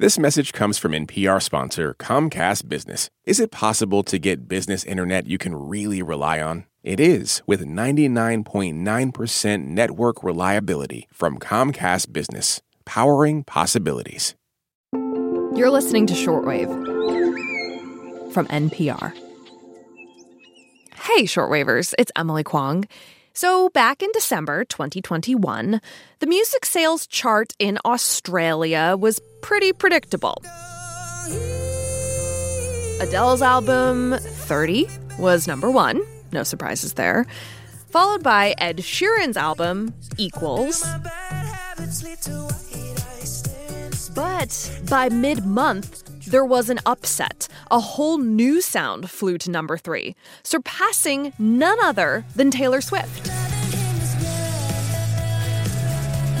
This message comes from NPR sponsor Comcast Business. Is it possible to get business internet you can really rely on? It is with 99.9% network reliability from Comcast Business, powering possibilities. You're listening to Shortwave from NPR. Hey, Shortwavers, it's Emily Kwong. So, back in December 2021, the music sales chart in Australia was pretty predictable. Adele's album 30 was number one, no surprises there, followed by Ed Sheeran's album Equals. But by mid month, there was an upset. A whole new sound flew to number three, surpassing none other than Taylor Swift.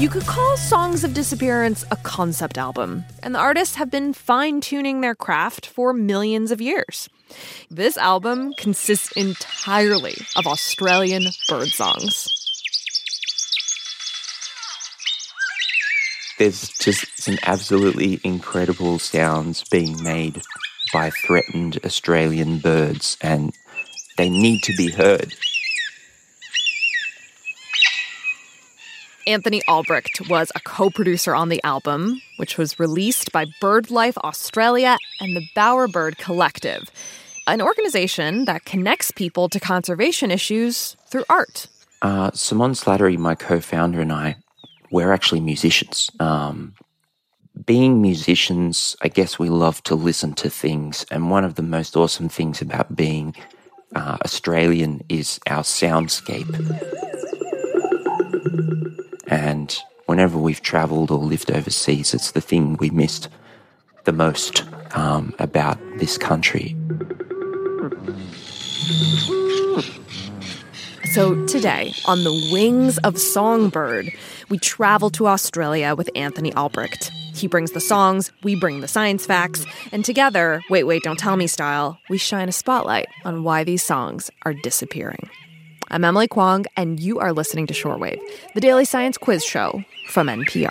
You could call Songs of Disappearance a concept album, and the artists have been fine tuning their craft for millions of years. This album consists entirely of Australian bird songs. There's just some absolutely incredible sounds being made by threatened Australian birds, and they need to be heard. Anthony Albrecht was a co producer on the album, which was released by BirdLife Australia and the Bowerbird Collective, an organization that connects people to conservation issues through art. Uh, Simone Slattery, my co founder, and I, we're actually musicians. Um, being musicians, I guess we love to listen to things. And one of the most awesome things about being uh, Australian is our soundscape. And whenever we've traveled or lived overseas, it's the thing we missed the most um, about this country. So today, on the wings of Songbird, we travel to Australia with Anthony Albrecht. He brings the songs, we bring the science facts, and together, wait, wait, don't tell me style, we shine a spotlight on why these songs are disappearing. I'm Emily Kwong, and you are listening to Shortwave, the daily science quiz show from NPR.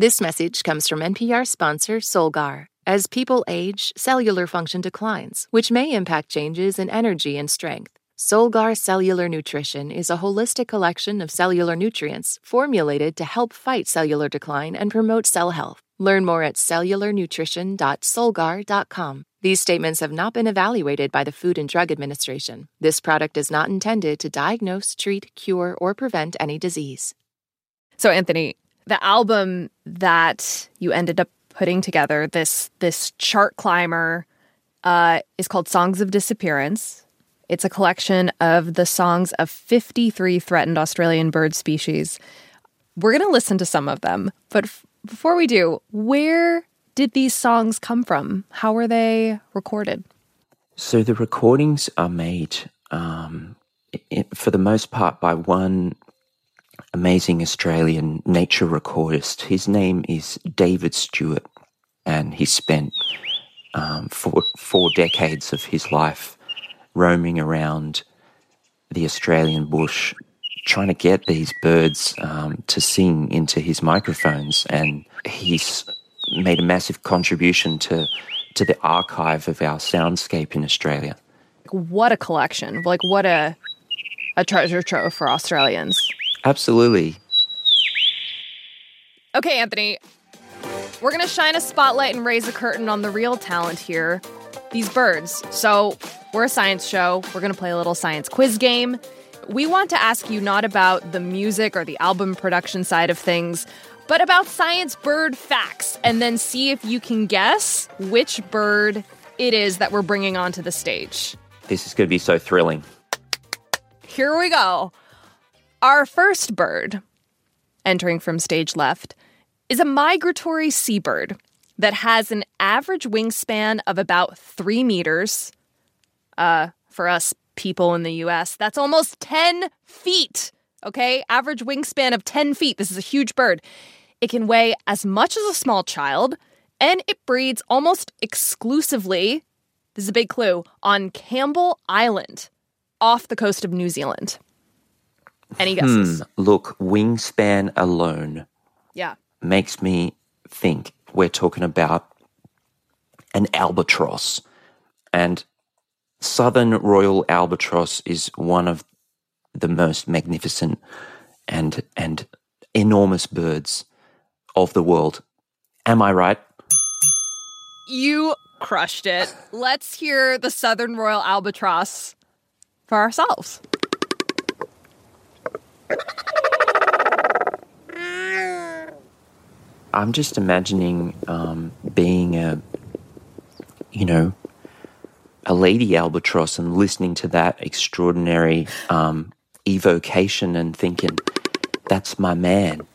This message comes from NPR sponsor Solgar. As people age, cellular function declines, which may impact changes in energy and strength. Solgar Cellular Nutrition is a holistic collection of cellular nutrients formulated to help fight cellular decline and promote cell health. Learn more at cellularnutrition.solgar.com. These statements have not been evaluated by the Food and Drug Administration. This product is not intended to diagnose, treat, cure, or prevent any disease. So, Anthony, the album that you ended up putting together, this this chart climber, uh, is called "Songs of Disappearance." It's a collection of the songs of 53 threatened Australian bird species. We're going to listen to some of them, but f- before we do, where did these songs come from? How were they recorded? So the recordings are made, um, for the most part, by one amazing Australian nature recordist. His name is David Stewart, and he spent um, four, four decades of his life roaming around the Australian bush trying to get these birds um, to sing into his microphones, and he's made a massive contribution to to the archive of our soundscape in Australia. What a collection! Like what a a treasure trove for Australians. Absolutely. Okay, Anthony, we're gonna shine a spotlight and raise a curtain on the real talent here. These birds. So we're a science show. We're gonna play a little science quiz game. We want to ask you not about the music or the album production side of things, but about science bird facts, and then see if you can guess which bird it is that we're bringing onto the stage. This is going to be so thrilling. Here we go. Our first bird, entering from stage left, is a migratory seabird that has an average wingspan of about three meters. Uh, for us people in the US, that's almost 10 feet. Okay, average wingspan of 10 feet. This is a huge bird. It can weigh as much as a small child, and it breeds almost exclusively, this is a big clue, on Campbell Island off the coast of New Zealand. Any guesses? Hmm, look, wingspan alone Yeah. makes me think we're talking about an albatross. And southern royal albatross is one of the most magnificent and and enormous birds of the world. Am I right? You crushed it. Let's hear the Southern Royal Albatross for ourselves. I'm just imagining um, being a, you know, a lady albatross and listening to that extraordinary um, evocation and thinking, that's my man.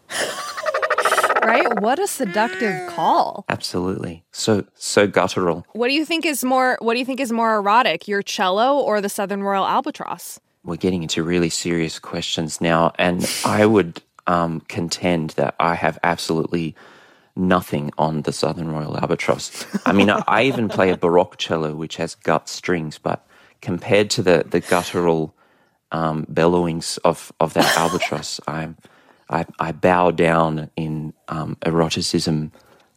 Right? What a seductive call. Absolutely. So, so guttural. What do you think is more what do you think is more erotic, your cello or the Southern Royal Albatross? We're getting into really serious questions now. And I would um, contend that I have absolutely nothing on the Southern Royal Albatross. I mean, I, I even play a Baroque cello, which has gut strings, but compared to the, the guttural um, bellowings of, of that albatross, I'm, I, I bow down in um, eroticism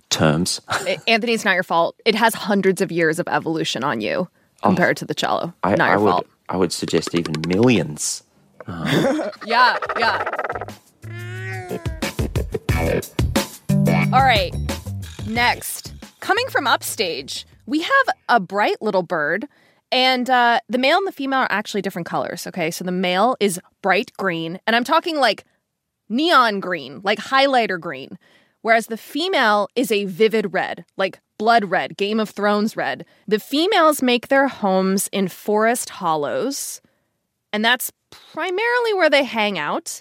terms. Anthony, it's not your fault. It has hundreds of years of evolution on you compared to the cello. I, not I your would, fault. I would suggest even millions. Yeah, yeah. All right. Next, coming from upstage, we have a bright little bird, and uh, the male and the female are actually different colors. Okay, so the male is bright green, and I'm talking like neon green, like highlighter green, whereas the female is a vivid red, like blood red, Game of Thrones red. The females make their homes in forest hollows, and that's primarily where they hang out.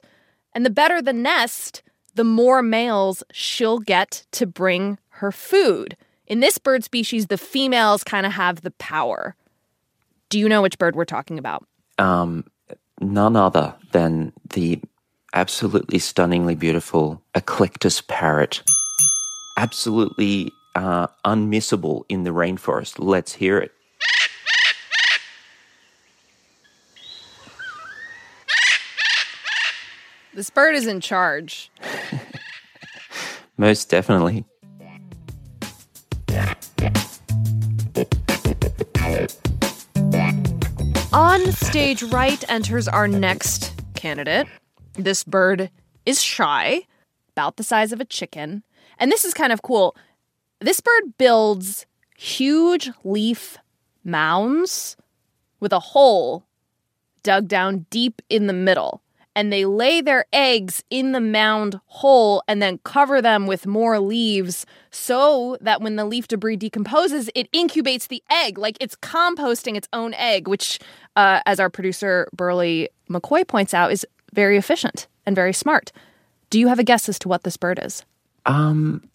And the better the nest, the more males she'll get to bring her food. In this bird species, the females kind of have the power. Do you know which bird we're talking about? um, none other than the absolutely stunningly beautiful Eclectus parrot. Absolutely uh, unmissable in the rainforest. Let's hear it. This bird is in charge. Most definitely. On stage right enters our next candidate. This bird is shy, about the size of a chicken. And this is kind of cool. This bird builds huge leaf mounds with a hole dug down deep in the middle. And they lay their eggs in the mound hole and then cover them with more leaves so that when the leaf debris decomposes, it incubates the egg. Like it's composting its own egg, which, uh, as our producer Berly McCoy points out, is very efficient and very smart. Do you have a guess as to what this bird is? Um,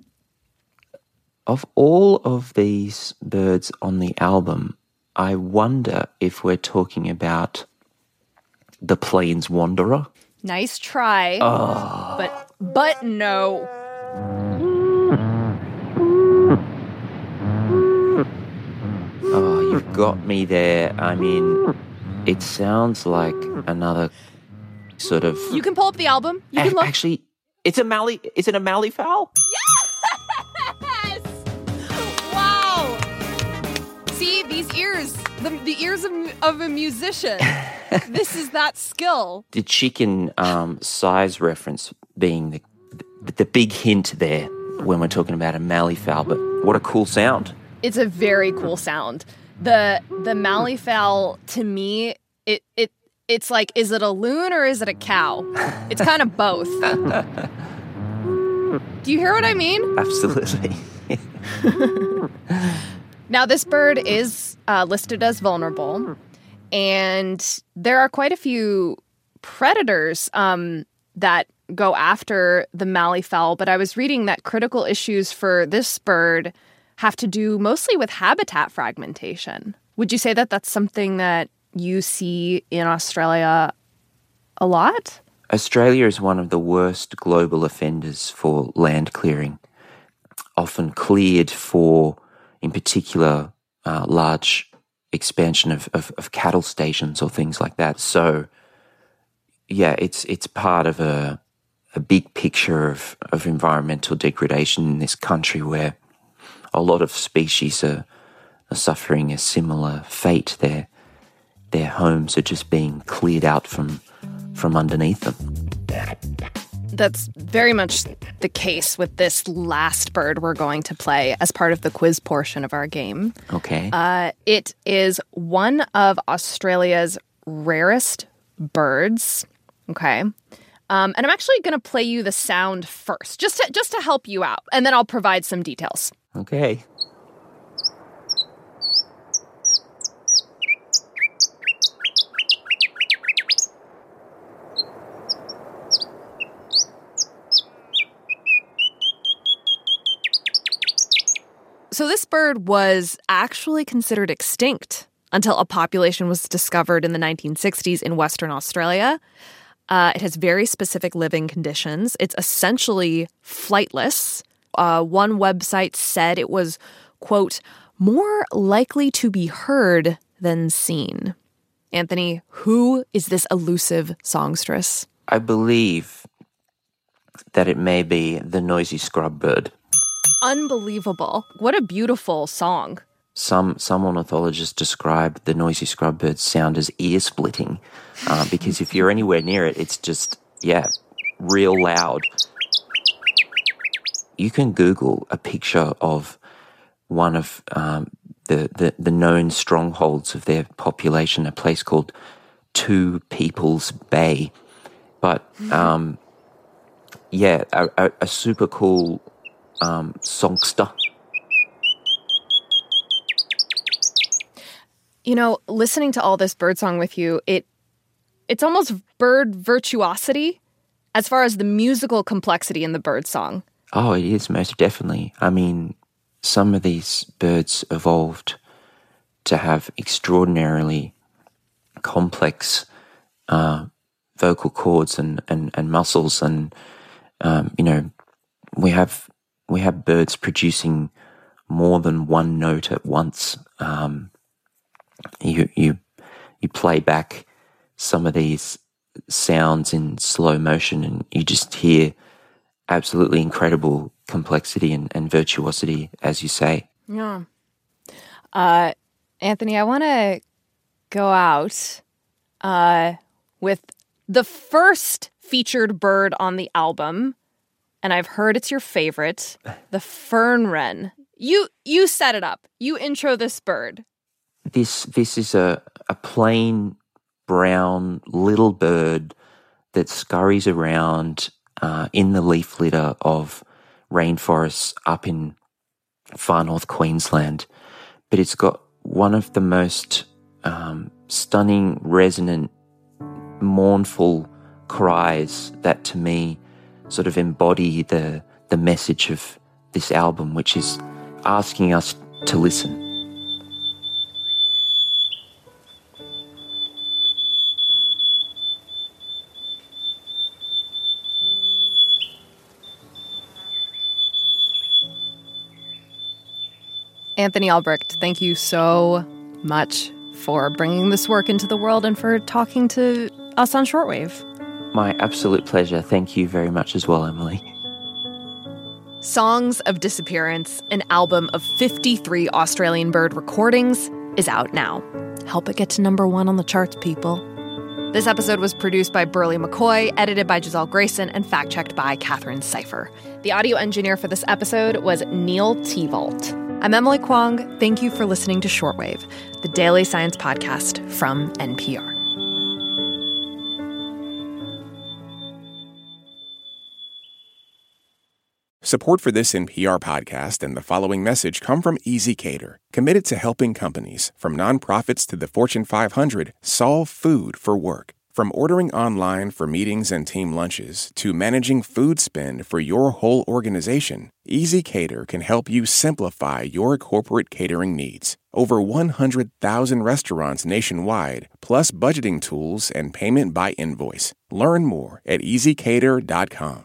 of all of these birds on the album, I wonder if we're talking about the Plains Wanderer. Nice try. But but no. Oh, you've got me there. I mean, it sounds like another sort of. You can pull up the album. You can look. Actually, it's a Mallee. Is it a malleefowl? Yes! Wow! See these ears, the, the ears of, of a musician. this is that skill. The chicken um, size reference being the, the the big hint there when we're talking about a malleefowl. But what a cool sound! It's a very cool sound. The the malleefowl to me, it it it's like, is it a loon or is it a cow? It's kind of both. Do you hear what I mean? Absolutely. Now, this bird is uh, listed as vulnerable, and there are quite a few predators um, that go after the malleefowl. But I was reading that critical issues for this bird have to do mostly with habitat fragmentation. Would you say that that's something that you see in Australia a lot? Australia is one of the worst global offenders for land clearing, often cleared for, in particular, uh, large expansion of, of, of cattle stations or things like that. So, yeah, it's it's part of a a big picture of, of environmental degradation in this country where a lot of species are, are suffering a similar fate. Their their homes are just being cleared out from from underneath them. That's very much the case with this last bird we're going to play as part of the quiz portion of our game. Okay. Uh, it is one of Australia's rarest birds. Okay. Um, and I'm actually going to play you the sound first, just to, just to help you out, and then I'll provide some details. okay. So, this bird was actually considered extinct until a population was discovered in the 1960s in Western Australia. Uh, it has very specific living conditions. It's essentially flightless. Uh, one website said it was, quote, more likely to be heard than seen. Anthony, who is this elusive songstress? I believe that it may be the noisy scrub bird. Unbelievable. What a beautiful song. Some some ornithologists describe the noisy scrub bird's sound as ear splitting, uh, because if you're anywhere near it, it's just yeah, real loud. You can Google a picture of one of um, the, the the known strongholds of their population, a place called Two People's Bay, but um, yeah, a, a, a super cool um, songster. You know, listening to all this birdsong with you, it it's almost bird virtuosity as far as the musical complexity in the bird song. Oh, it is most definitely. I mean, some of these birds evolved to have extraordinarily complex uh, vocal cords and, and, and muscles, and um, you know, we have we have birds producing more than one note at once. Um, you you you play back some of these sounds in slow motion, and you just hear absolutely incredible complexity and, and virtuosity, as you say. Yeah. Uh, Anthony, I want to go out uh, with the first featured bird on the album, and I've heard it's your favorite, the fern wren. You you set it up. You intro this bird. This this is a a plain brown little bird that scurries around uh, in the leaf litter of rainforests up in far north Queensland, but it's got one of the most um, stunning, resonant, mournful cries that to me sort of embody the the message of this album, which is asking us to listen. Anthony Albrecht, thank you so much for bringing this work into the world and for talking to us on shortwave. My absolute pleasure. Thank you very much as well, Emily. Songs of Disappearance, an album of 53 Australian bird recordings, is out now. Help it get to number one on the charts, people. This episode was produced by Berly McCoy, edited by Gisele Grayson, and fact checked by Katherine Cipher. The audio engineer for this episode was Neil Tevault. I'm Emily Kwong. Thank you for listening to Shortwave, the daily science podcast from NPR. Support for this NPR podcast and the following message come from ezCater, committed to helping companies, from nonprofits to the Fortune 500, solve food for work. From ordering online for meetings and team lunches to managing food spend for your whole organization, ezCater can help you simplify your corporate catering needs. Over 100,000 restaurants nationwide, plus budgeting tools and payment by invoice. Learn more at ezcater.com.